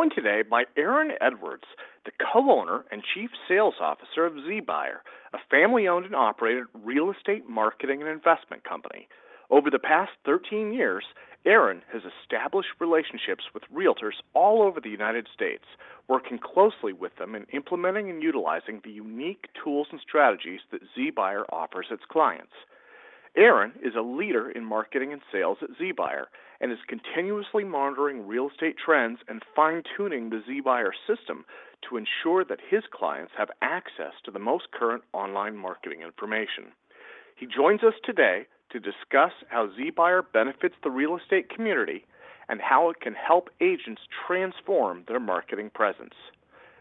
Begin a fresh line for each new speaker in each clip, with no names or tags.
Joined today by Aaron Edwards, the co owner and chief sales officer of ZBuyer, a family owned and operated real estate marketing and investment company. Over the past 13 years, Aaron has established relationships with realtors all over the United States, working closely with them in implementing and utilizing the unique tools and strategies that ZBuyer offers its clients. Aaron is a leader in marketing and sales at ZBuyer and is continuously monitoring real estate trends and fine tuning the ZBuyer system to ensure that his clients have access to the most current online marketing information. He joins us today to discuss how ZBuyer benefits the real estate community and how it can help agents transform their marketing presence.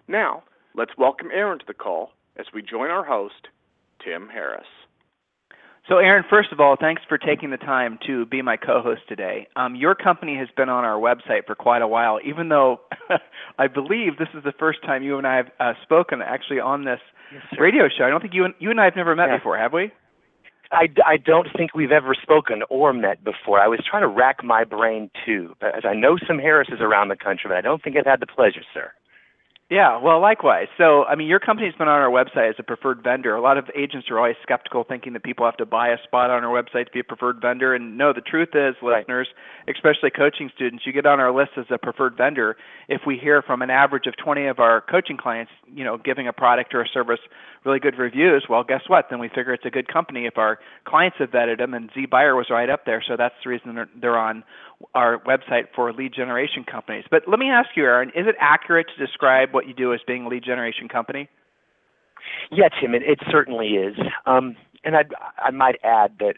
Now, let's welcome Aaron to the call as we join our host, Tim Harris.
So, Aaron, first of all, thanks for taking the time to be my co-host today. Um, your company has been on our website for quite a while, even though I believe this is the first time you and I have uh, spoken actually on this
yes,
radio show. I don't think you and you and I have never met
yeah.
before, have we?
I, I don't think we've ever spoken or met before. I was trying to rack my brain too, as I know some Harrises around the country, but I don't think I've had the pleasure, sir.
Yeah, well, likewise. So, I mean, your company's been on our website as a preferred vendor. A lot of agents are always skeptical, thinking that people have to buy a spot on our website to be a preferred vendor. And no, the truth is, listeners, especially coaching students, you get on our list as a preferred vendor if we hear from an average of 20 of our coaching clients, you know, giving a product or a service really good reviews. Well, guess what? Then we figure it's a good company if our clients have vetted them, and Z Buyer was right up there. So that's the reason they're, they're on our website for lead generation companies. But let me ask you, Aaron, is it accurate to describe what you do as being a lead generation company?
Yeah, Tim, it, it certainly is. Um, and I, I might add that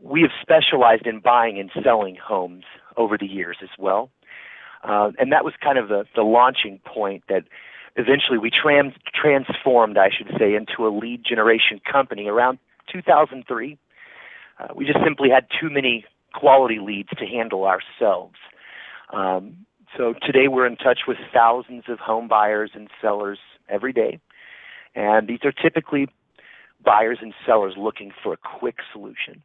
we have specialized in buying and selling homes over the years as well. Uh, and that was kind of the, the launching point that eventually we trans- transformed, I should say, into a lead generation company around 2003. Uh, we just simply had too many quality leads to handle ourselves. Um, so today we're in touch with thousands of home buyers and sellers every day. And these are typically buyers and sellers looking for a quick solution.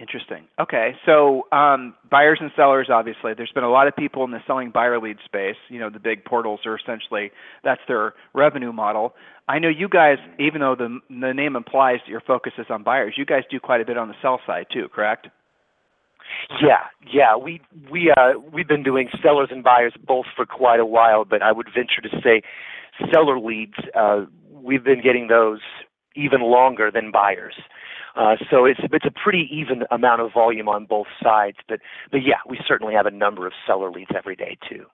Interesting. Okay, so um, buyers and sellers, obviously, there's been a lot of people in the selling buyer lead space. You know, the big portals are essentially that's their revenue model. I know you guys, even though the the name implies that your focus is on buyers, you guys do quite a bit on the sell side too, correct?
Yeah, yeah, we we uh we've been doing sellers and buyers both for quite a while, but I would venture to say seller leads uh we've been getting those even longer than buyers. Uh, so it's it's a pretty even amount of volume on both sides, but but yeah, we certainly have a number of seller leads every day too.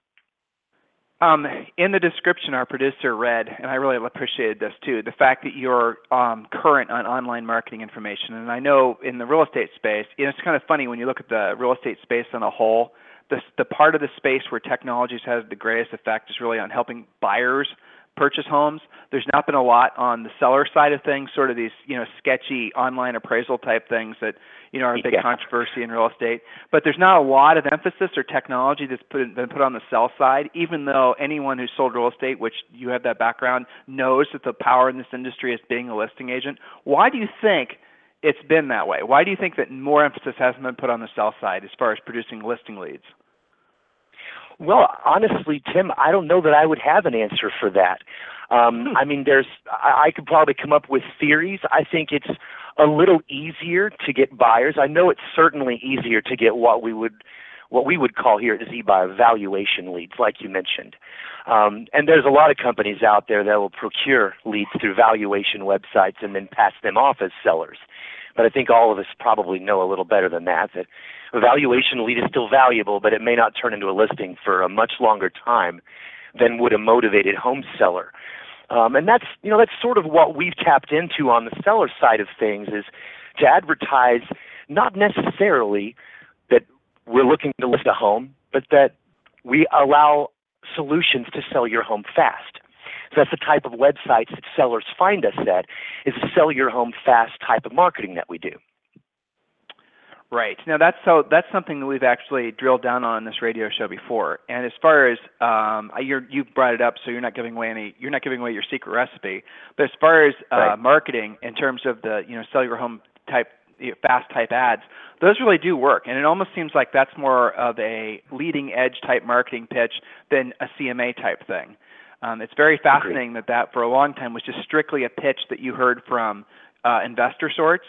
Um, in the description, our producer read, and I really appreciated this too, the fact that you're um, current on online marketing information. And I know in the real estate space, it's kind of funny when you look at the real estate space on a whole. The the part of the space where technologies has the greatest effect is really on helping buyers purchase homes. There's not been a lot on the seller side of things, sort of these, you know, sketchy online appraisal type things that, you know, are a big
Yeah.
controversy in real estate. But there's not a lot of emphasis or technology that's put, been put on the sell side, even though anyone who's sold real estate, which you have that background, knows that the power in this industry is being a listing agent. Why do you think it's been that way? Why do you think that more emphasis hasn't been put on the sell side as far as producing listing leads?
Well, honestly, Tim, I don't know that I would have an answer for that. Um, I mean, there's I, could probably come up with theories. I think it's a little easier to get buyers. I know it's certainly easier to get what we would what we would call here at ZBuy valuation leads, like you mentioned. Um, and there's a lot of companies out there that will procure leads through valuation websites and then pass them off as sellers. But I think all of us probably know a little better than that, that valuation lead is still valuable, but it may not turn into a listing for a much longer time than would a motivated home seller. Um, and that's you know that's sort of what we've tapped into on the seller side of things is to advertise not necessarily that we're looking to list a home, but that we allow solutions to sell your home fast. So that's the type of websites that sellers find us at is a sell your home fast type of marketing that we do.
Right. Now that's so that's something that we've actually drilled down on in this radio show before. And as far as um, you're you brought it up, so you're not giving away any you're not giving away your secret recipe. But as far as uh, right. marketing in terms of the you know sell your home type fast type ads, those really do work. And it almost seems like that's more of a leading edge type marketing pitch than a CMA type thing. Um, it's very fascinating Agreed. that that for a long time was just strictly a pitch that you heard from uh, investor sorts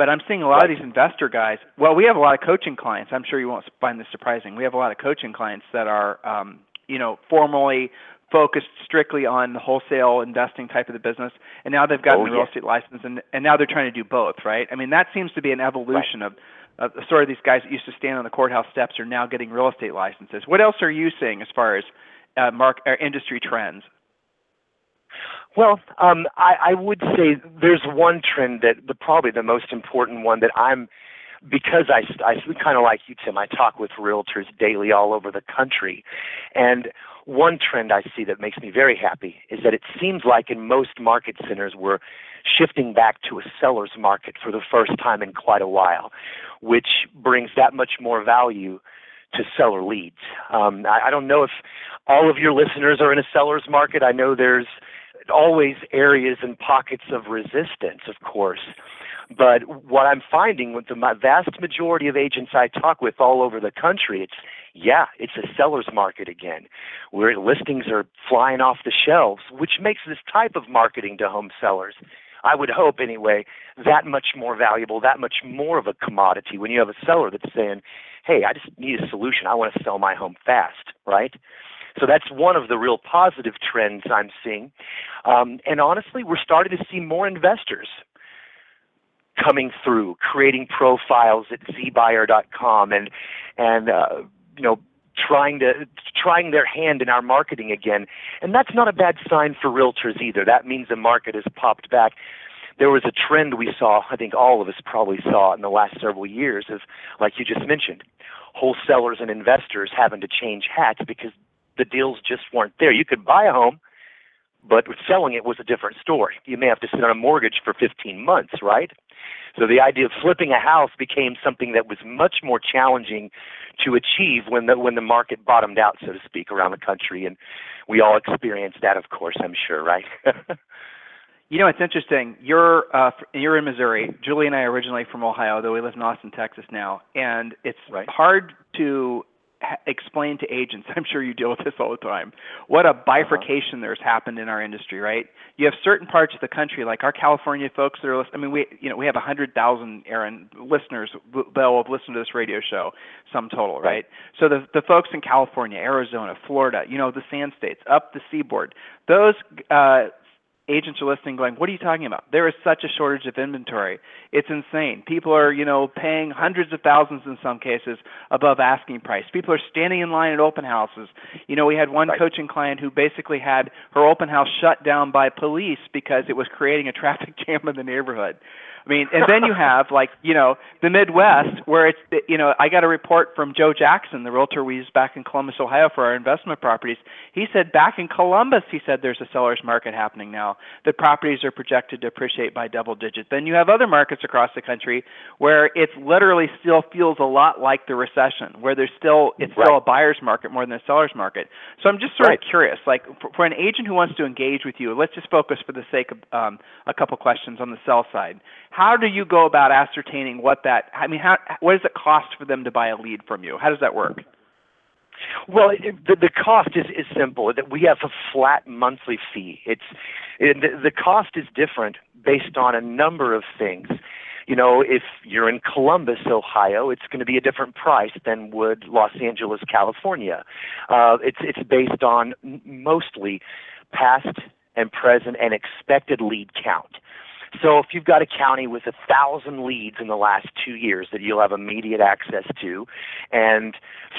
but I'm seeing a lot of these investor guys. Well, we have a lot of coaching clients. I'm sure you won't find this surprising. We have a lot of coaching clients that are, um, you know, formally focused strictly on the wholesale investing type of the business, and now they've gotten
oh,
the real estate license, and and now they're trying to do both, right? I mean, that seems to be an evolution right. of, of sort of these guys that used to stand on the courthouse steps are now getting real estate licenses. What else are you seeing as far as uh, mark or industry trends?
Well, um, I, I would say there's one trend that the probably the most important one that I'm because I, I kind of like you, Tim. I talk with realtors daily all over the country, and one trend I see that makes me very happy is that it seems like in most market centers we're shifting back to a seller's market for the first time in quite a while, which brings that much more value to seller leads. Um, I, I don't know if all of your listeners are in a seller's market. I know there's always areas and pockets of resistance, of course. But what I'm finding with the vast majority of agents I talk with all over the country, it's yeah, it's a seller's market again, where listings are flying off the shelves, which makes this type of marketing to home sellers, I would hope anyway, that much more valuable, that much more of a commodity when you have a seller that's saying, hey, I just need a solution. I want to sell my home fast, right? So that's one of the real positive trends I'm seeing. Um, and honestly, we're starting to see more investors coming through, creating profiles at zbuyer.com and and uh, you know trying to trying their hand in our marketing again. And that's not a bad sign for realtors either. That means the market has popped back. There was a trend we saw, I think all of us probably saw in the last several years of like you just mentioned, wholesalers and investors having to change hats because the deals just weren't there. You could buy a home, but selling it was a different story. You may have to sit on a mortgage for 15 months, right? So the idea of flipping a house became something that was much more challenging to achieve when the when the market bottomed out, so to speak, around the country, and we all experienced that, of course. I'm sure, right?
you know, it's interesting. You're uh, you're in Missouri. Julie and I are originally from Ohio, though we live in Austin, Texas now, and it's right. hard to explain to agents, I'm sure you deal with this all the time, what a bifurcation uh-huh. there's happened in our industry, right? You have certain parts of the country, like our California folks that are. I mean, we you know we have a hundred thousand Aaron listeners that will have listened to this radio show, some total, right? right? So the the folks in California, Arizona, Florida, you know, the sand states, up the seaboard, those uh, agents are listening going, what are you talking about? There is such a shortage of inventory. It's insane. People are, you know, paying hundreds of thousands in some cases above asking price. People are standing in line at open houses. You know, we had one right. coaching client who basically had her open house shut down by police because it was creating a traffic jam in the neighborhood. I mean, and then you have like you know the Midwest where it's you know I got a report from Joe Jackson, the realtor we use back in Columbus, Ohio for our investment properties. He said back in Columbus, he said there's a seller's market happening now. The properties are projected to appreciate by double digits. Then you have other markets across the country where it literally still feels a lot like the recession, where there's still it's right. still a buyer's market more than a seller's market. So I'm just sort right. of curious, like for, for an agent who wants to engage with you, let's just focus for the sake of um, a couple questions on the sell side how do you go about ascertaining what that? I mean, how what does it cost for them to buy a lead from you? How does that work?
Well, it, the, the cost is, is simple. That we have a flat monthly fee. It's it, the, cost is different based on a number of things. You know, if you're in Columbus, Ohio, it's going to be a different price than would Los Angeles, California. Uh, it's it's based on mostly past and present and expected lead count. So if you've got a county with a thousand leads in the last two years that you'll have immediate access to, and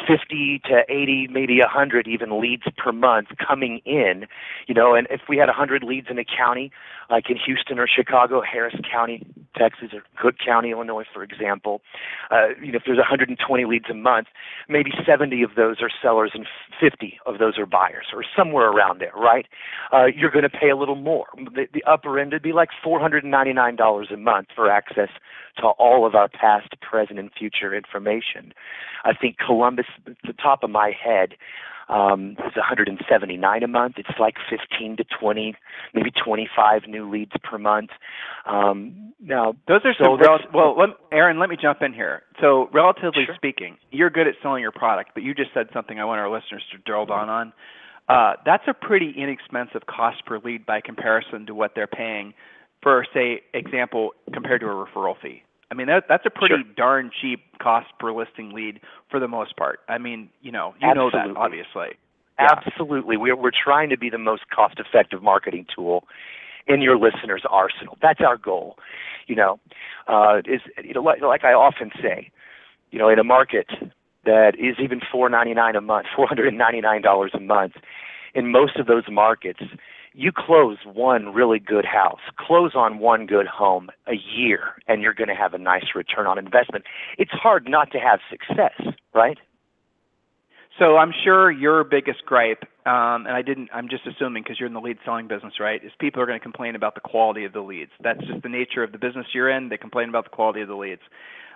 50 to 80, maybe 100 even leads per month coming in, you know, and if we had 100 leads in a county, like in Houston or Chicago, Harris County, Texas, or Cook County, Illinois, for example, uh, you know, if there's 120 leads a month, maybe 70 of those are sellers and 50 of those are buyers, or somewhere around there, right? Uh, you're going to pay a little more. The, the upper end would be like $499 a month for access to all of our past, present, and future information. I think Columbus, at the top of my head, um, is 179 a month. It's like 15 to 20, maybe 25 new leads per month. Um, now,
those are so some rel- well. Let, Aaron, let me jump in here. So, relatively
sure.
speaking, you're good at selling your product, but you just said something I want our listeners to drill down on. Uh, that's a pretty inexpensive cost per lead by comparison to what they're paying for, say, example, compared to a referral fee. I mean, that that's a pretty
sure.
darn cheap cost per listing lead for the most part. I mean, you know, you
Absolutely.
know that obviously.
Yeah. Absolutely, we're we're trying to be the most cost-effective marketing tool in your listeners' arsenal. That's our goal. You know, uh, is you know like, like I often say, you know, in a market that is even four ninety nine a month, four hundred and ninety nine dollars a month, in most of those markets, you close one really good house, close on one good home a year, and you're going to have a nice return on investment. It's hard not to have success, right?
So I'm sure your biggest gripe, um, and I didn't. I'm just assuming because you're in the lead selling business, right? Is people are going to complain about the quality of the leads. That's just the nature of the business you're in. They complain about the quality of the leads.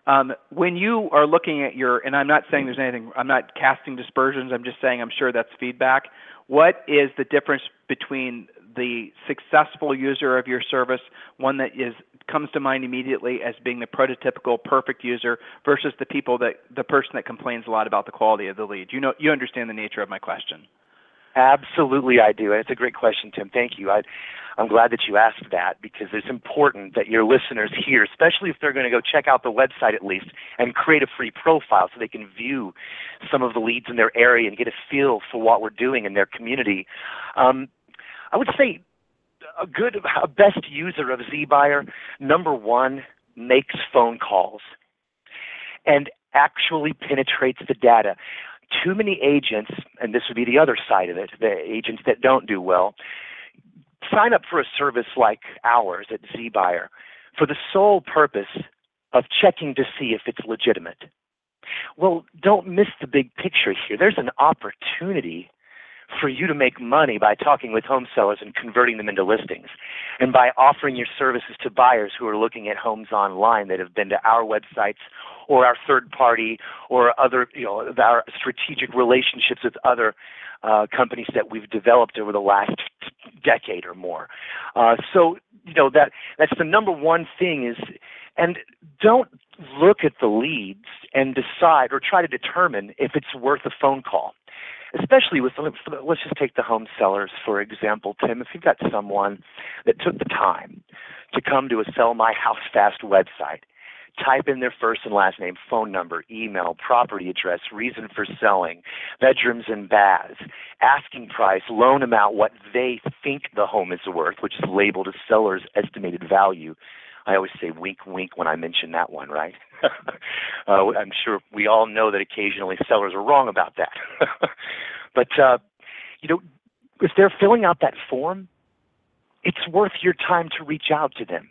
Um, when you are looking at your, and I'm not saying there's anything. I'm not casting dispersions. I'm just saying I'm sure that's feedback. What is the difference between the successful user of your service, one that is comes to mind immediately as being the prototypical perfect user, versus the people that the person that complains a lot about the quality of the lead? You know, you understand the nature of my question.
Absolutely, I do. And It's a great question, Tim. Thank you. I, I'm glad that you asked that because it's important that your listeners hear, especially if they're going to go check out the website at least and create a free profile so they can view some of the leads in their area and get a feel for what we're doing in their community. Um, I would say a good, a best user of ZBuyer, number one, makes phone calls and actually penetrates the data too many agents, and this would be the other side of it, the agents that don't do well, sign up for a service like ours at ZBuyer for the sole purpose of checking to see if it's legitimate. Well, don't miss the big picture here. There's an opportunity for you to make money by talking with home sellers and converting them into listings, and by offering your services to buyers who are looking at homes online that have been to our websites or our third party or other, you know, our strategic relationships with other uh, companies that we've developed over the last decade or more. Uh, so, you know, that that's the number one thing is, and don't look at the leads and decide or try to determine if it's worth a phone call especially with let's just take the home sellers for example, Tim. If you've got someone that took the time to come to a Sell My House Fast website, type in their first and last name, phone number, email, property address, reason for selling, bedrooms and baths, asking price, loan amount, what they think the home is worth, which is labeled as seller's estimated value. I always say wink, wink when I mention that one, right? uh, I'm sure we all know that occasionally sellers are wrong about that. but, uh, you know, if they're filling out that form, it's worth your time to reach out to them.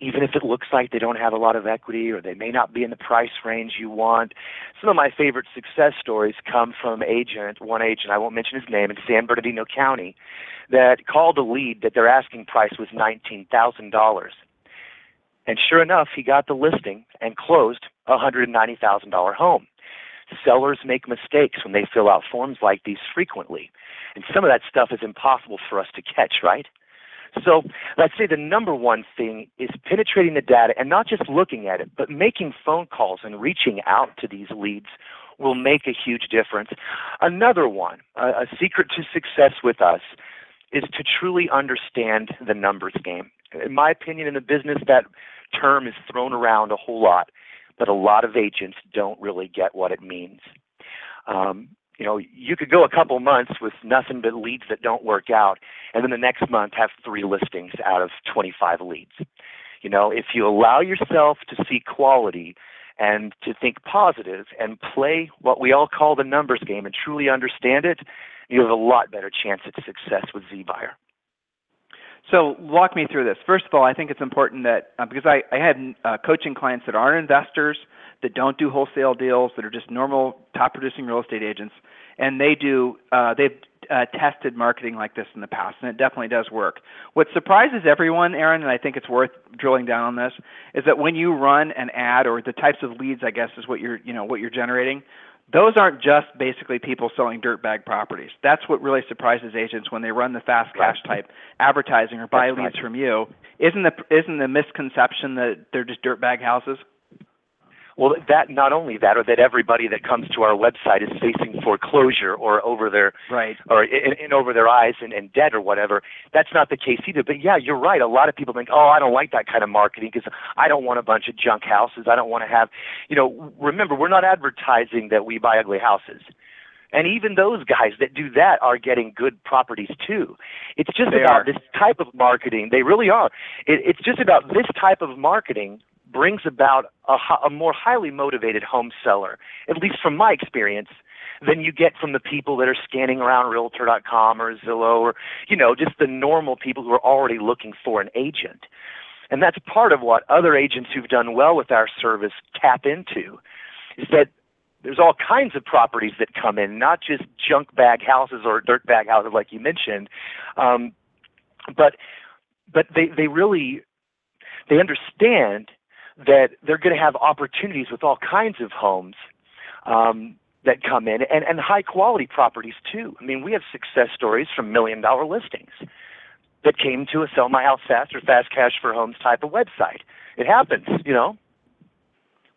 Even if it looks like they don't have a lot of equity or they may not be in the price range you want. Some of my favorite success stories come from agent, one agent, I won't mention his name, in San Bernardino County, that called a lead that their asking price was $19,000 and sure enough, he got the listing and closed a $190,000 home. Sellers make mistakes when they fill out forms like these frequently. And some of that stuff is impossible for us to catch, right? So let's say the number one thing is penetrating the data and not just looking at it, but making phone calls and reaching out to these leads will make a huge difference. Another one, a, a secret to success with us, is to truly understand the numbers game. In my opinion, in the business, that term is thrown around a whole lot, but a lot of agents don't really get what it means. Um, you know, you could go a couple months with nothing but leads that don't work out, and then the next month have three listings out of 25 leads. You know, if you allow yourself to see quality and to think positive and play what we all call the numbers game and truly understand it, you have a lot better chance at success with ZBuyer.
So walk me through this. First of all, I think it's important that uh, because I, I had uh, coaching clients that aren't investors, that don't do wholesale deals, that are just normal top producing real estate agents, and they do uh, they've uh, tested marketing like this in the past, and it definitely does work. What surprises everyone, Aaron, and I think it's worth drilling down on this, is that when you run an ad or the types of leads, I guess, is what you're you know what you're generating those aren't just basically people selling dirt bag properties. That's what really surprises agents when they run the fast cash type advertising or buy That's leads right. from you. Isn't the isn't the misconception that they're just dirt bag houses?
Well, that not only that, or that everybody that comes to our website is facing foreclosure or over their
right
or in, in over their eyes and, and debt or whatever. That's not the case either. But yeah, you're right. A lot of people think, oh, I don't like that kind of marketing because I don't want a bunch of junk houses. I don't want to have, you know. Remember, we're not advertising that we buy ugly houses. And even those guys that do that are getting good properties too. It's just
they
about
are.
this type of marketing. They really are. It, it's just about this type of marketing brings about a, a more highly motivated home seller, at least from my experience, than you get from the people that are scanning around Realtor.com or Zillow or, you know, just the normal people who are already looking for an agent. And that's part of what other agents who've done well with our service tap into, is that there's all kinds of properties that come in, not just junk bag houses or dirt bag houses like you mentioned, um, but but they they really they understand that they're going to have opportunities with all kinds of homes um, that come in and, and high quality properties too. I mean, we have success stories from million dollar listings that came to a sell my house fast or fast cash for homes type of website. It happens, you know.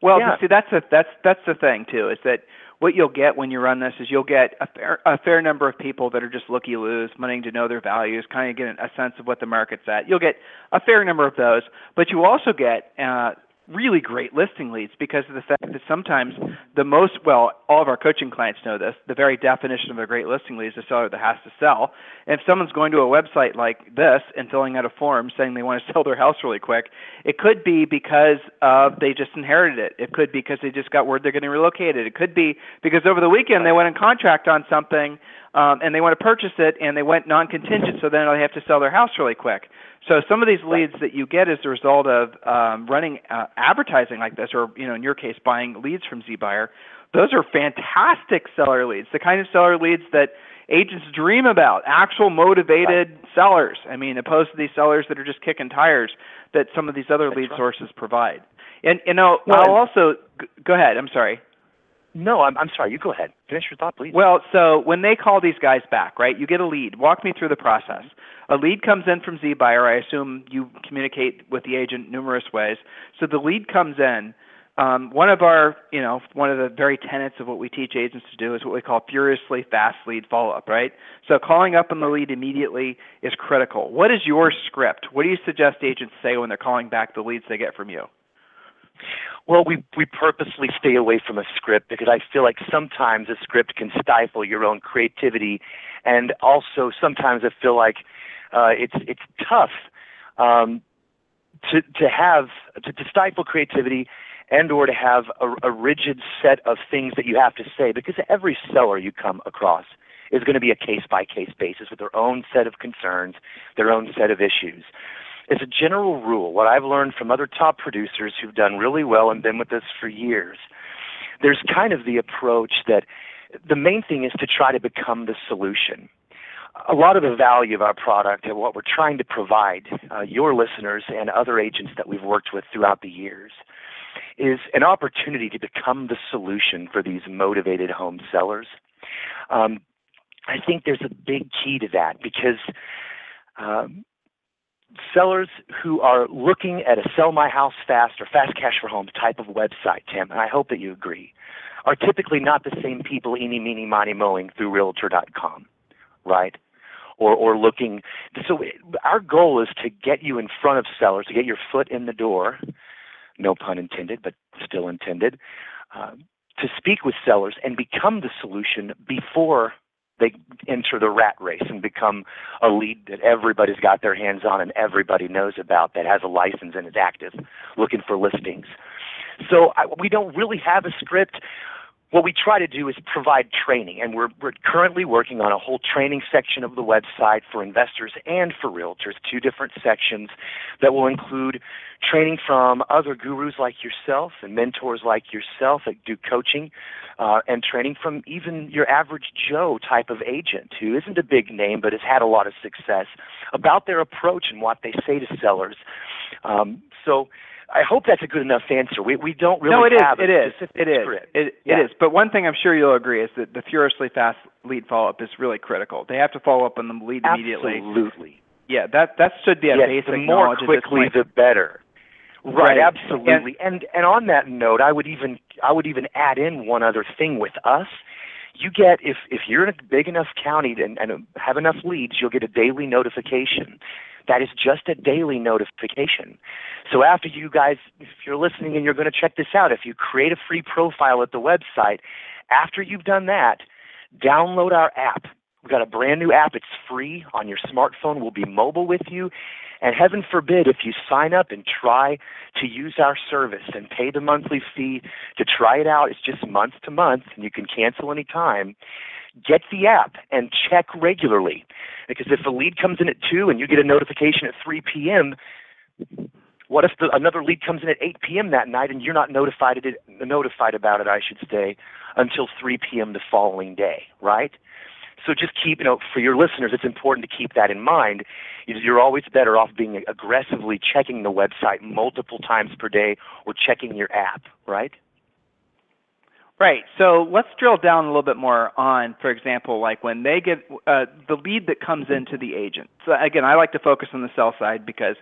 Well,
yeah.
see, that's a, that's that's the thing too. Is that what you'll get when you run this is you'll get a fair a fair number of people that are just looky loos, wanting to know their values, kind of get a sense of what the market's at. You'll get a fair number of those, but you also get uh, really great listing leads because of the fact that sometimes the most well all of our coaching clients know this the very definition of a great listing lead is a seller that has to sell. And if someone's going to a website like this and filling out a form saying they want to sell their house really quick it could be because uh, they just inherited it. It could be because they just got word they're getting relocated. It could be because over the weekend they went in contract on something um, and they want to purchase it and they went non-contingent so then they have to sell their house really quick so some of these leads that you get as a result of um, running uh, advertising like this, or you know, in your case, buying leads from ZBuyer, those are fantastic seller leads. The kind of seller leads that agents dream about, actual motivated right. sellers. I mean, opposed to these sellers that are just kicking tires that some of these other
That's
lead
right.
sources provide. And you know,
well,
I'll also go ahead. I'm sorry.
No, I'm, I'm sorry. You go ahead. Finish your thought, please.
Well, so when they call these guys back, right, you get a lead. Walk me through the process. A lead comes in from ZBuyer. I assume you communicate with the agent numerous ways. So the lead comes in. Um, one of our, you know, one of the very tenets of what we teach agents to do is what we call furiously fast lead follow up, right? So calling up on the lead immediately is critical. What is your script? What do you suggest agents say when they're calling back the leads they get from you?
Well, we we purposely stay away from a script because I feel like sometimes a script can stifle your own creativity, and also sometimes I feel like uh, it's it's tough um, to to have to, to stifle creativity and or to have a, a rigid set of things that you have to say because every seller you come across is going to be a case by case basis with their own set of concerns, their own set of issues as a general rule, what I've learned from other top producers who've done really well and been with us for years, there's kind of the approach that the main thing is to try to become the solution. A lot of the value of our product and what we're trying to provide uh, your listeners and other agents that we've worked with throughout the years is an opportunity to become the solution for these motivated home sellers. Um, I think there's a big key to that because um, sellers who are looking at a sell my house fast or fast cash for homes type of website, Tim, and I hope that you agree, are typically not the same people eeny, meeny, miny, mowing through Realtor.com, right? Or, or looking. So our goal is to get you in front of sellers, to get your foot in the door, no pun intended, but still intended, uh, to speak with sellers and become the solution before they enter the rat race and become a lead that everybody's got their hands on and everybody knows about that has a license and is active looking for listings. So I, we don't really have a script. What we try to do is provide training, and we're, we're currently working on a whole training section of the website for investors and for realtors, two different sections that will include training from other gurus like yourself and mentors like yourself that do coaching, uh, and training from even your average Joe type of agent who isn't a big name but has had a lot of success about their approach and what they say to sellers. Um, so I hope that's a good enough answer. We we don't really
no, it
have
is.
a
it is. It is.
script.
It,
Yeah.
it is. But one thing I'm sure you'll agree is that the furiously fast lead follow up is really critical. They have to follow up on the lead immediately.
Absolutely.
Yeah, that that should be a
yes,
basic
the more
knowledge at this
quickly the better.
Right.
Right, absolutely. And and on that note, I would even I would even add in one other thing with us. You get if if you're in a big enough county and, and have enough leads, you'll get a daily notification. That is just a daily notification. So after you guys, if you're listening and you're going to check this out, if you create a free profile at the website, after you've done that, download our app. We've got a brand new app. It's free on your smartphone. We'll be mobile with you. And heaven forbid if you sign up and try to use our service and pay the monthly fee to try it out, it's just month to month and you can cancel anytime. Get the app and check regularly. Because if a lead comes in at 2 and you get a notification at 3 p.m., what if the, another lead comes in at 8 p.m. that night and you're not notified, it, notified about it, I should say, until 3 p.m. the following day, right? So just keep, you know, for your listeners, it's important to keep that in mind. You're always better off being aggressively checking the website multiple times per day or checking your app, right?
Right. So let's drill down a little bit more on, for example, like when they get uh, the lead that comes into the agent. So again, I like to focus on the sell side because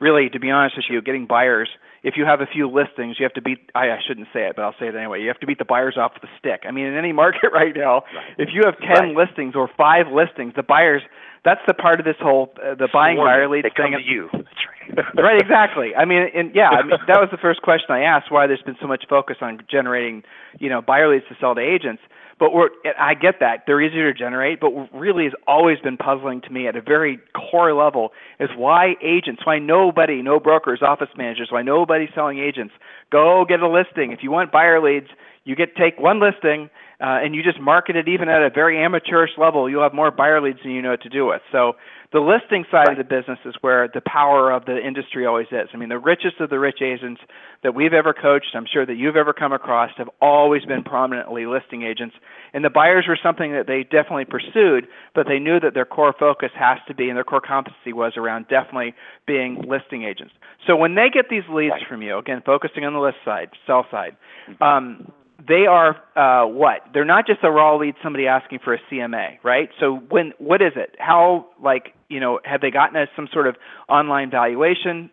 really, to be honest with you, getting buyers, if you have a few listings, you have to beat, I, I shouldn't say it, but I'll say it anyway. You have to beat the buyers off the stick. I mean, in any market right now,
Right.
if you have 10
Right.
listings or five listings, the buyers, that's the part of this whole, uh, the buying lead
They come
thing.
to you. Right.
right, exactly. I mean, and yeah, I mean, that was the first question I asked. Why there's been so much focus on generating, you know, buyer leads to sell to agents. But we're, I get that they're easier to generate. But what really has always been puzzling to me at a very core level is why agents, why nobody, no brokers, office managers, why nobody selling agents go get a listing. If you want buyer leads, you get take one listing uh, and you just market it even at a very amateurish level. You'll have more buyer leads than you know what to do with. So the listing side of the business is where the power of the industry always is. I mean, the richest of the rich agents that we've ever coached, I'm sure that you've ever come across, have always been prominently listing agents. And the buyers were something that they definitely pursued, but they knew that their core focus has to be and their core competency was around definitely being listing agents. So when they get these leads
Right.
from you, again, focusing on the list side, sell side, um, they are uh, what? They're not just a raw lead, somebody asking for a CMA, right? So when what is it? How like you know have they gotten us some sort of online valuation?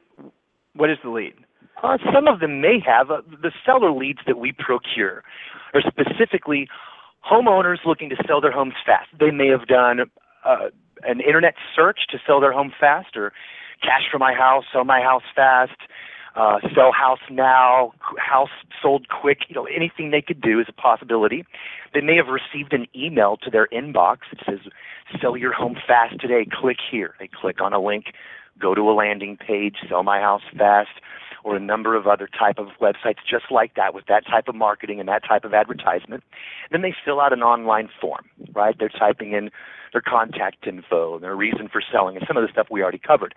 What is the lead?
Uh, some of them may have. Uh, the seller leads that we procure are specifically homeowners looking to sell their homes fast. They may have done uh, an internet search to sell their home fast, or cash for my house, sell my house fast, uh, sell house now, house sold quick. You know, anything they could do is a possibility. They may have received an email to their inbox that says, "Sell your home fast today. Click here." They click on a link, go to a landing page, sell my house fast or a number of other type of websites just like that with that type of marketing and that type of advertisement. Then they fill out an online form, right? They're typing in their contact info their reason for selling and some of the stuff we already covered.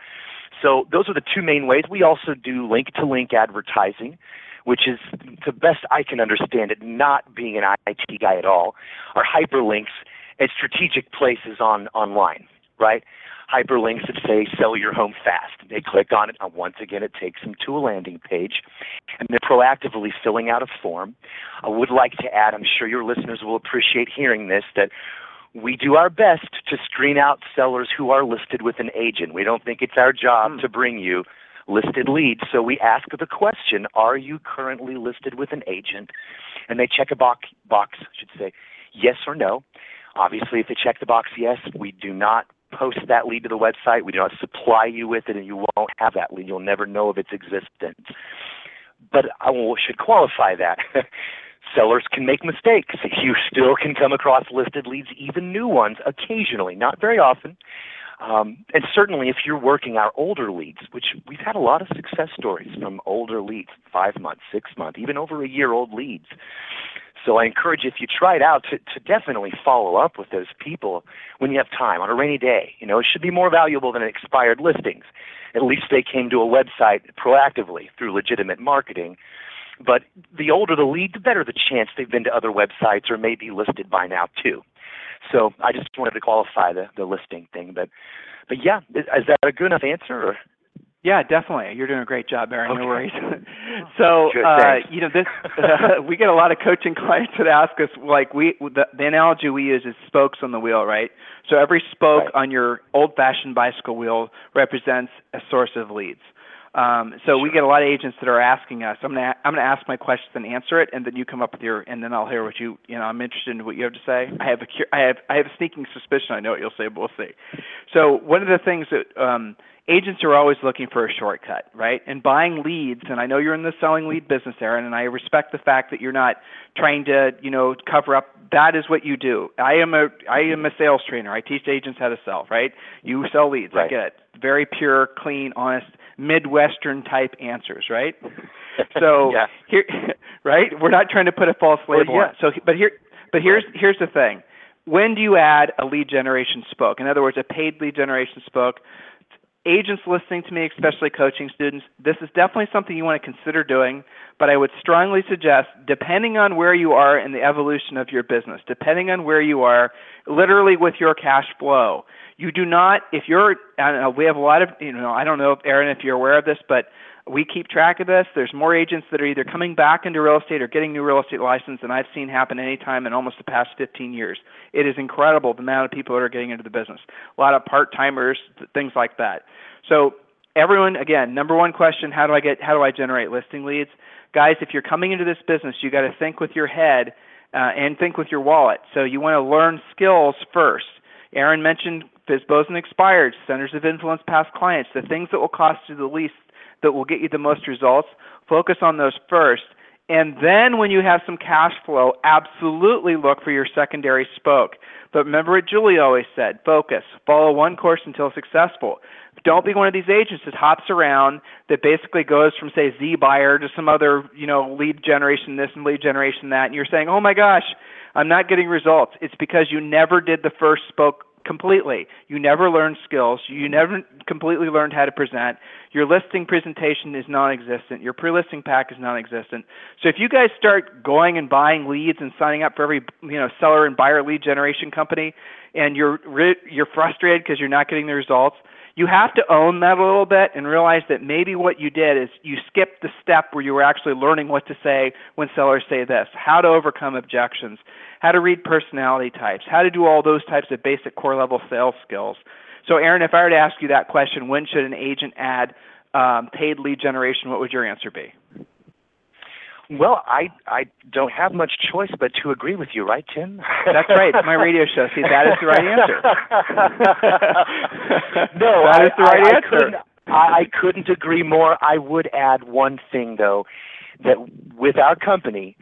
So those are the two main ways. We also do link to link advertising, which is the best I can understand it, not being an IT guy at all, are hyperlinks at strategic places on online, right? hyperlinks that say sell your home fast. They click on it, and once again, it takes them to a landing page, and they're proactively filling out a form. I would like to add, I'm sure your listeners will appreciate hearing this, that we do our best to screen out sellers who are listed with an agent. We don't think it's our job hmm. to bring you listed leads, so we ask the question, are you currently listed with an agent? And they check a box, box I should say, yes or no. Obviously, if they check the box yes, we do not post that lead to the website. We do not supply you with it, and you won't have that lead. You'll never know of its existence. But I should qualify that. Sellers can make mistakes. You still can come across listed leads, even new ones, occasionally, not very often. Um, and certainly, if you're working our older leads, which we've had a lot of success stories from older leads, five months, six months, even over a year old leads. So I encourage you, if you try it out, to, to definitely follow up with those people when you have time on a rainy day. You know, it should be more valuable than expired listings. At least they came to a website proactively through legitimate marketing. But the older the lead, the better the chance they've been to other websites or may be listed by now too. So I just wanted to qualify the, the listing thing. But but yeah, is, is that a good enough answer? Or?
Yeah, definitely. You're doing a great job, Aaron. Okay. No worries. so, uh, you know, this uh, we get a lot of coaching clients that ask us, like, we the, the analogy we use is spokes on the wheel, right? So every spoke right. on your old-fashioned bicycle wheel represents a source of leads. Um, so we get a lot of agents that are asking us. I'm gonna I'm gonna ask my questions and answer it, and then you come up with your, and then I'll hear what you you know. I'm interested in what you have to say. I have a I have I have a sneaking suspicion I know what you'll say, but we'll see. So one of the things that um, agents are always looking for a shortcut, right? And buying leads, and I know you're in the selling lead business, Aaron, and I respect the fact that you're not trying to, you know, cover up. That is what you do. I am a I am a sales trainer. I teach agents how to sell, right? You sell leads.
Right.
I get it. Very pure, clean, honest Midwestern type answers, right? So
yeah.
here, right? We're not trying to put a false label
well, yeah.
on. So, but here, but here's here's the thing. When do you add a lead generation spoke? In other words, a paid lead generation spoke. Agents listening to me, especially coaching students, this is definitely something you want to consider doing. But I would strongly suggest, depending on where you are in the evolution of your business, depending on where you are, literally with your cash flow, you do not, if you're, I don't know, we have a lot of, you know, I don't know, if Aaron, if you're aware of this, but we keep track of this. There's more agents that are either coming back into real estate or getting new real estate license than I've seen happen any time in almost the past 15 years. It is incredible the amount of people that are getting into the business. A lot of part timers, things like that. So everyone, again, number one question: How do I get? How do I generate listing leads? Guys, if you're coming into this business, you got to think with your head uh, and think with your wallet. So you want to learn skills first. Aaron mentioned FSBOs and expired, centers of influence past clients, the things that will cost you the least, that will get you the most results, focus on those first. And then when you have some cash flow, absolutely look for your secondary spoke. But remember what Julie always said focus, follow one course until successful. Don't be one of these agents that hops around that basically goes from say Z buyer to some other, you know, lead generation this and lead generation that and you're saying, "Oh my gosh, I'm not getting results." It's because you never did the first spoke completely. You never learned skills. You never completely learned how to present. Your listing presentation is non-existent. Your pre-listing pack is non-existent. So if you guys start going and buying leads and signing up for every you know seller and buyer lead generation company, and you're you're frustrated because you're not getting the results, you have to own that a little bit and realize that maybe what you did is you skipped the step where you were actually learning what to say when sellers say this, how to overcome objections, how to read personality types, how to do all those types of basic core level sales skills. So, Aaron, if I were to ask you that question, when should an agent add um, paid lead generation? What would your answer be?
Well, I I don't have much choice but to agree with you, right, Tim?
That's right. My radio show. See, that is the right answer.
no,
that
I,
is the right
I,
answer.
I couldn't, I couldn't agree more. I would add one thing though, that with our company,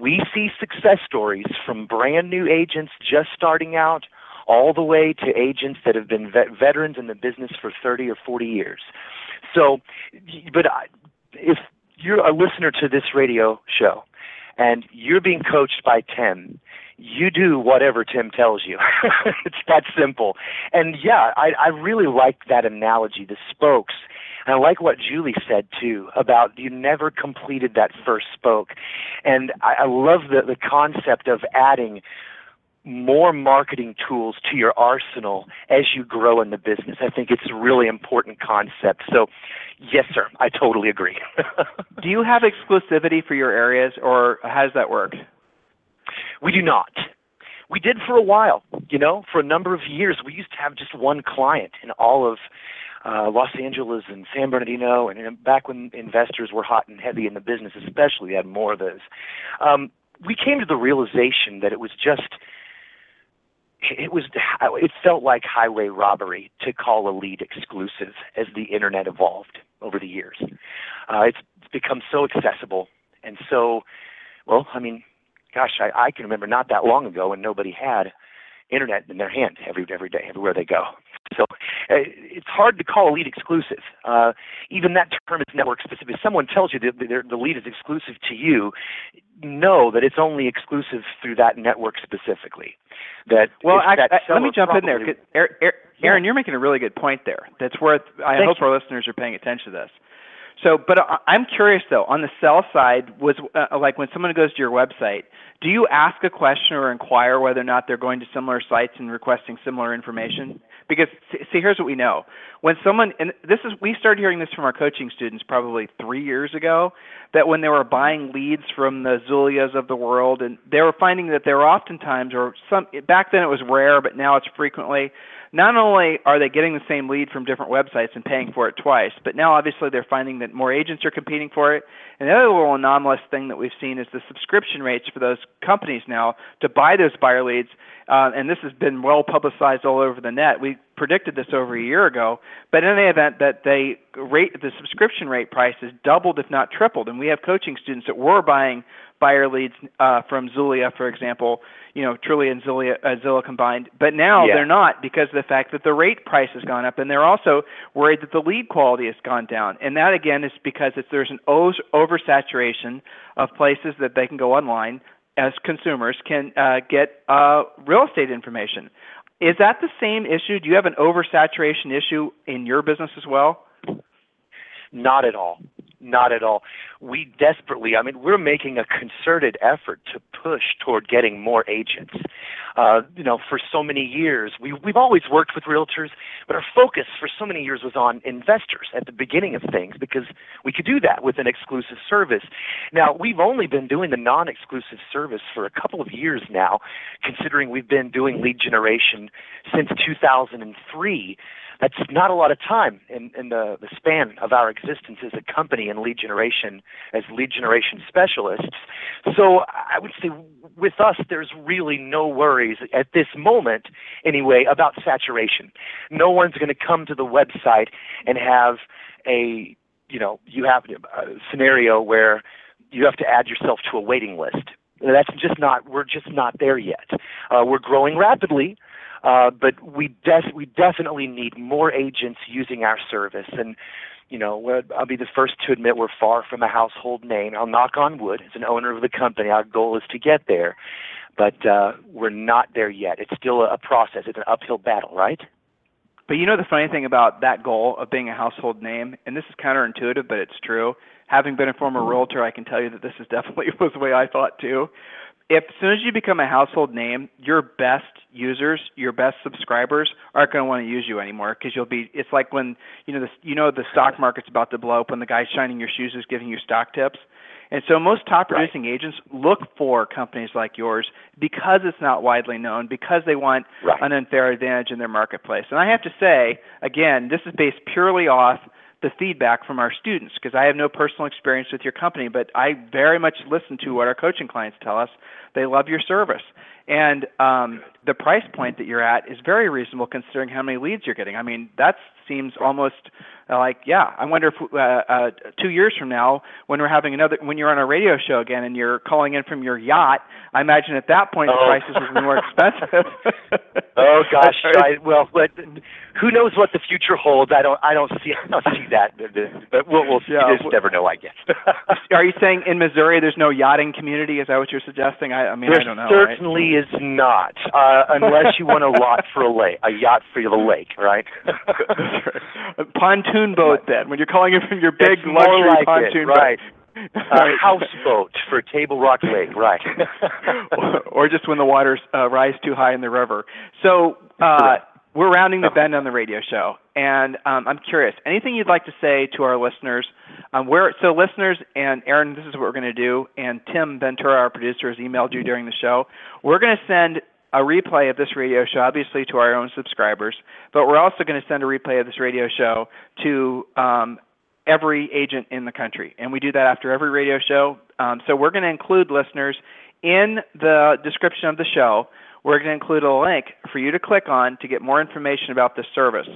we see success stories from brand new agents just starting out all the way to agents that have been vet- veterans in the business for 30 or 40 years. So, but if you're a listener to this radio show and you're being coached by Tim, you do whatever Tim tells you. it's that simple. And yeah, I, I really like that analogy, the spokes. And I like what Julie said too about you never completed that first spoke. And I, I love the, the concept of adding more marketing tools to your arsenal as you grow in the business. I think it's a really important concept. So, yes, sir, I totally agree.
do you have exclusivity for your areas, or how does that work?
We do not. We did for a while. You know, for a number of years, we used to have just one client in all of uh, Los Angeles and San Bernardino, and back when investors were hot and heavy in the business, especially, we had more of those. Um, we came to the realization that it was just it was it felt like highway robbery to call a lead exclusive as the internet evolved over the years. Uh, it's become so accessible and so well. I mean, gosh, I, I can remember not that long ago when nobody had internet in their hand every every day, everywhere they go. So uh, it's hard to call a lead exclusive. Uh, even that term is network specific. If someone tells you that the lead is exclusive to you, know that it's only exclusive through that network specifically. That
well, I,
that
I, let me jump in there. Aaron, you're making a really good point there. That's worth. I
Thank
hope
you.
our listeners are paying attention to this. So, but I'm curious though, on the sell side, was uh, like when someone goes to your website, do you ask a question or inquire whether or not they're going to similar sites and requesting similar information? Because see, here's what we know: when someone, and this is, we started hearing this from our coaching students probably three years ago, that when they were buying leads from the Zillows of the world, and they were finding that they were oftentimes, or some back then it was rare, but now it's frequently not only are they getting the same lead from different websites and paying for it twice, but now obviously they're finding that more agents are competing for it. And the other little anomalous thing that we've seen is the subscription rates for those companies now to buy those buyer leads. Uh, and this has been well publicized all over the net. We predicted this over a year ago, but in any event, that they rate the subscription rate price has doubled, if not tripled. And we have coaching students that were buying buyer leads uh, from Zillow, for example, you know, Trulia and Zillow, uh, Zillow combined. But now
Yeah.
they're not because of the fact that the rate price has gone up, and they're also worried that the lead quality has gone down. And that again is because it's, there's an oversaturation of places that they can go online as consumers can uh, get uh, real estate information. Is that the same issue? Do you have an oversaturation issue in your business as well?
Not at all. Not at all. We desperately, I mean, we're making a concerted effort to push toward getting more agents. Uh, you know, for so many years, we, we've always worked with realtors, but our focus for so many years was on investors at the beginning of things because we could do that with an exclusive service. Now, we've only been doing the non exclusive service for a couple of years now, considering we've been doing lead generation since 2003 that's not a lot of time in, in the, the span of our existence as a company in lead generation as lead generation specialists. So I would say with us, there's really no worries at this moment, anyway, about saturation. No one's going to come to the website and have a, you know, you have a scenario where you have to add yourself to a waiting list. That's just not, we're just not there yet. Uh, we're growing rapidly. Uh, but we des- we definitely need more agents using our service, and you know I'll be the first to admit we're far from a household name. I'll knock on wood. As an owner of the company, our goal is to get there, but uh, we're not there yet. It's still a process. It's an uphill battle, right?
But you know the funny thing about that goal of being a household name, and this is counterintuitive, but it's true. Having been a former realtor, I can tell you that this is definitely was the way I thought too if as soon as you become a household name, your best users, your best subscribers aren't going to want to use you anymore because you'll be. It's like when you know the you know the stock market's about to blow up when the guy shining your shoes is giving you stock tips. And so most top producing right. agents look for companies like yours because it's not widely known, because they want
right.
an unfair advantage in their marketplace. And I have to say, again, this is based purely off the feedback from our students because I have no personal experience with your company, but I very much listen to what our coaching clients tell us. They love your service. And um, the price point that you're at is very reasonable considering how many leads you're getting. I mean, that seems almost like, yeah, I wonder if uh, uh, two years from now, when we're having another, when you're on a radio show again and you're calling in from your yacht, I imagine at that point
oh.
the prices will be more expensive.
oh gosh, I, well, but who knows what the future holds? I don't, I don't see, I don't see that, but, we'll, we'll
yeah,
you just never know, I guess.
Are you saying in Missouri there's no yachting community? Is that what you're suggesting? I, I mean,
there
I don't know.
certainly
right?
is not, uh, unless you want a lot for a lake, a yacht for the lake, right?
a pontoon boat then. When you're calling it from your big
It's
luxury
like
pontoon
it, right?
boat.
A houseboat for Table Rock Lake, right?
or, or just when the waters uh, rise too high in the river. So uh, we're rounding the bend on the radio show, and um, I'm curious. Anything you'd like to say to our listeners? Um, where so listeners and Aaron, this is what we're going to do. And Tim Ventura, our producer, has emailed you during the show. We're going to send a replay of this radio show, obviously to our own subscribers, but we're also going to send a replay of this radio show to um, every agent in the country. And we do that after every radio show. Um, so we're going to include listeners in the description of the show. We're going to include a link for you to click on to get more information about this service.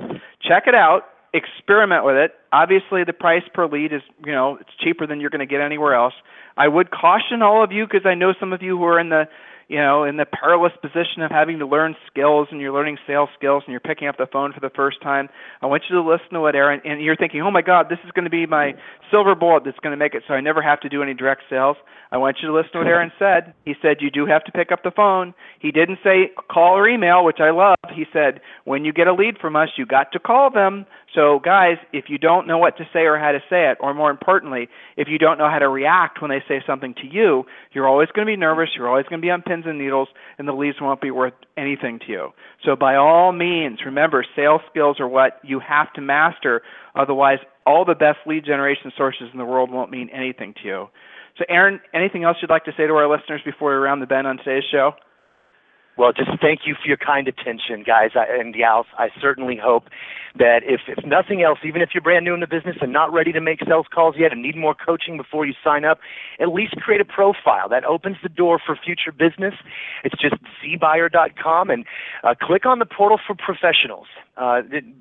Check it out. Experiment with it. Obviously, the price per lead is, you know, it's cheaper than you're going to get anywhere else. I would caution all of you because I know some of you who are in the you know, in the perilous position of having to learn skills and you're learning sales skills and you're picking up the phone for the first time, I want you to listen to what Aaron and you're thinking, "Oh my god, this is going to be my silver bullet that's going to make it so I never have to do any direct sales." I want you to listen to what Aaron said. He said you do have to pick up the phone. He didn't say call or email, which I love. He said, "When you get a lead from us, you got to call them." So, guys, if you don't know what to say or how to say it, or more importantly, if you don't know how to react when they say something to you, you're always going to be nervous, you're always going to be on pins and needles, and the leads won't be worth anything to you. So, by all means, remember, sales skills are what you have to master. Otherwise, all the best lead generation sources in the world won't mean anything to you. So, Aaron, anything else you'd like to say to our listeners before we round the bend on today's show?
Well, just thank you for your kind attention, guys and gals. I certainly hope that if, if nothing else, even if you're brand new in the business and not ready to make sales calls yet and need more coaching before you sign up, at least create a profile. That opens the door for future business. It's just zbuyer.com and uh, click on the portal for professionals. Uh,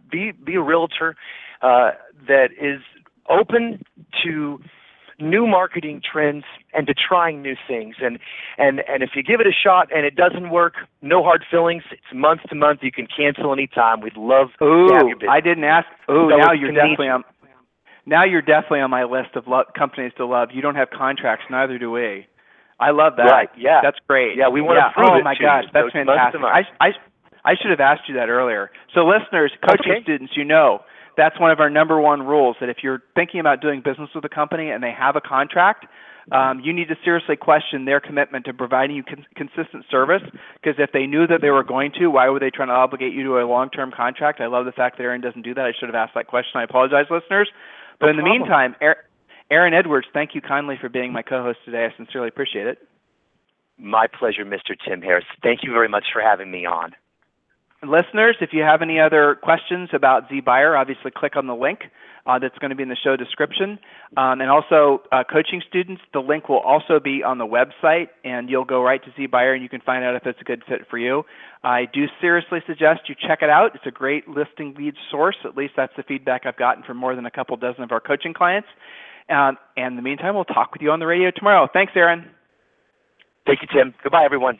be, be a realtor uh, that is open to new marketing trends and to trying new things. And and and if you give it a shot and it doesn't work, no hard feelings. It's month to month. You can cancel anytime. We'd love
Ooh,
to have your business.
I didn't ask. Ooh, now you're definitely on. Now you're definitely on my list of lo- companies to love. You don't have contracts, neither do we. I love that.
Right. Yeah.
That's great.
Yeah, we want
yeah.
to prove
oh
it
my gosh,
you.
that's
So
fantastic. I. I I should have asked you that earlier. So listeners, coaching
okay.
students, you know, that's one of our number one rules that if you're thinking about doing business with a company and they have a contract, um, you need to seriously question their commitment to providing you con- consistent service. Because if they knew that they were going to, why were they trying to obligate you to a long-term contract? I love the fact that Aaron doesn't do that. I should have asked that question. I apologize, listeners. But
No
in the
problem.
meantime, Aaron Edwards, thank you kindly for being my co-host today. I sincerely appreciate it.
My pleasure, Mr. Tim Harris. Thank you very much for having me on.
Listeners, if you have any other questions about ZBuyer, obviously click on the link uh, that's going to be in the show description. Um, and also, uh, coaching students, the link will also be on the website, and you'll go right to ZBuyer and you can find out if it's a good fit for you. I do seriously suggest you check it out. It's a great listing lead source. At least that's the feedback I've gotten from more than a couple dozen of our coaching clients. Um, and in the meantime, we'll talk with you on the radio tomorrow. Thanks, Aaron.
Thank you, Tim. Goodbye, everyone.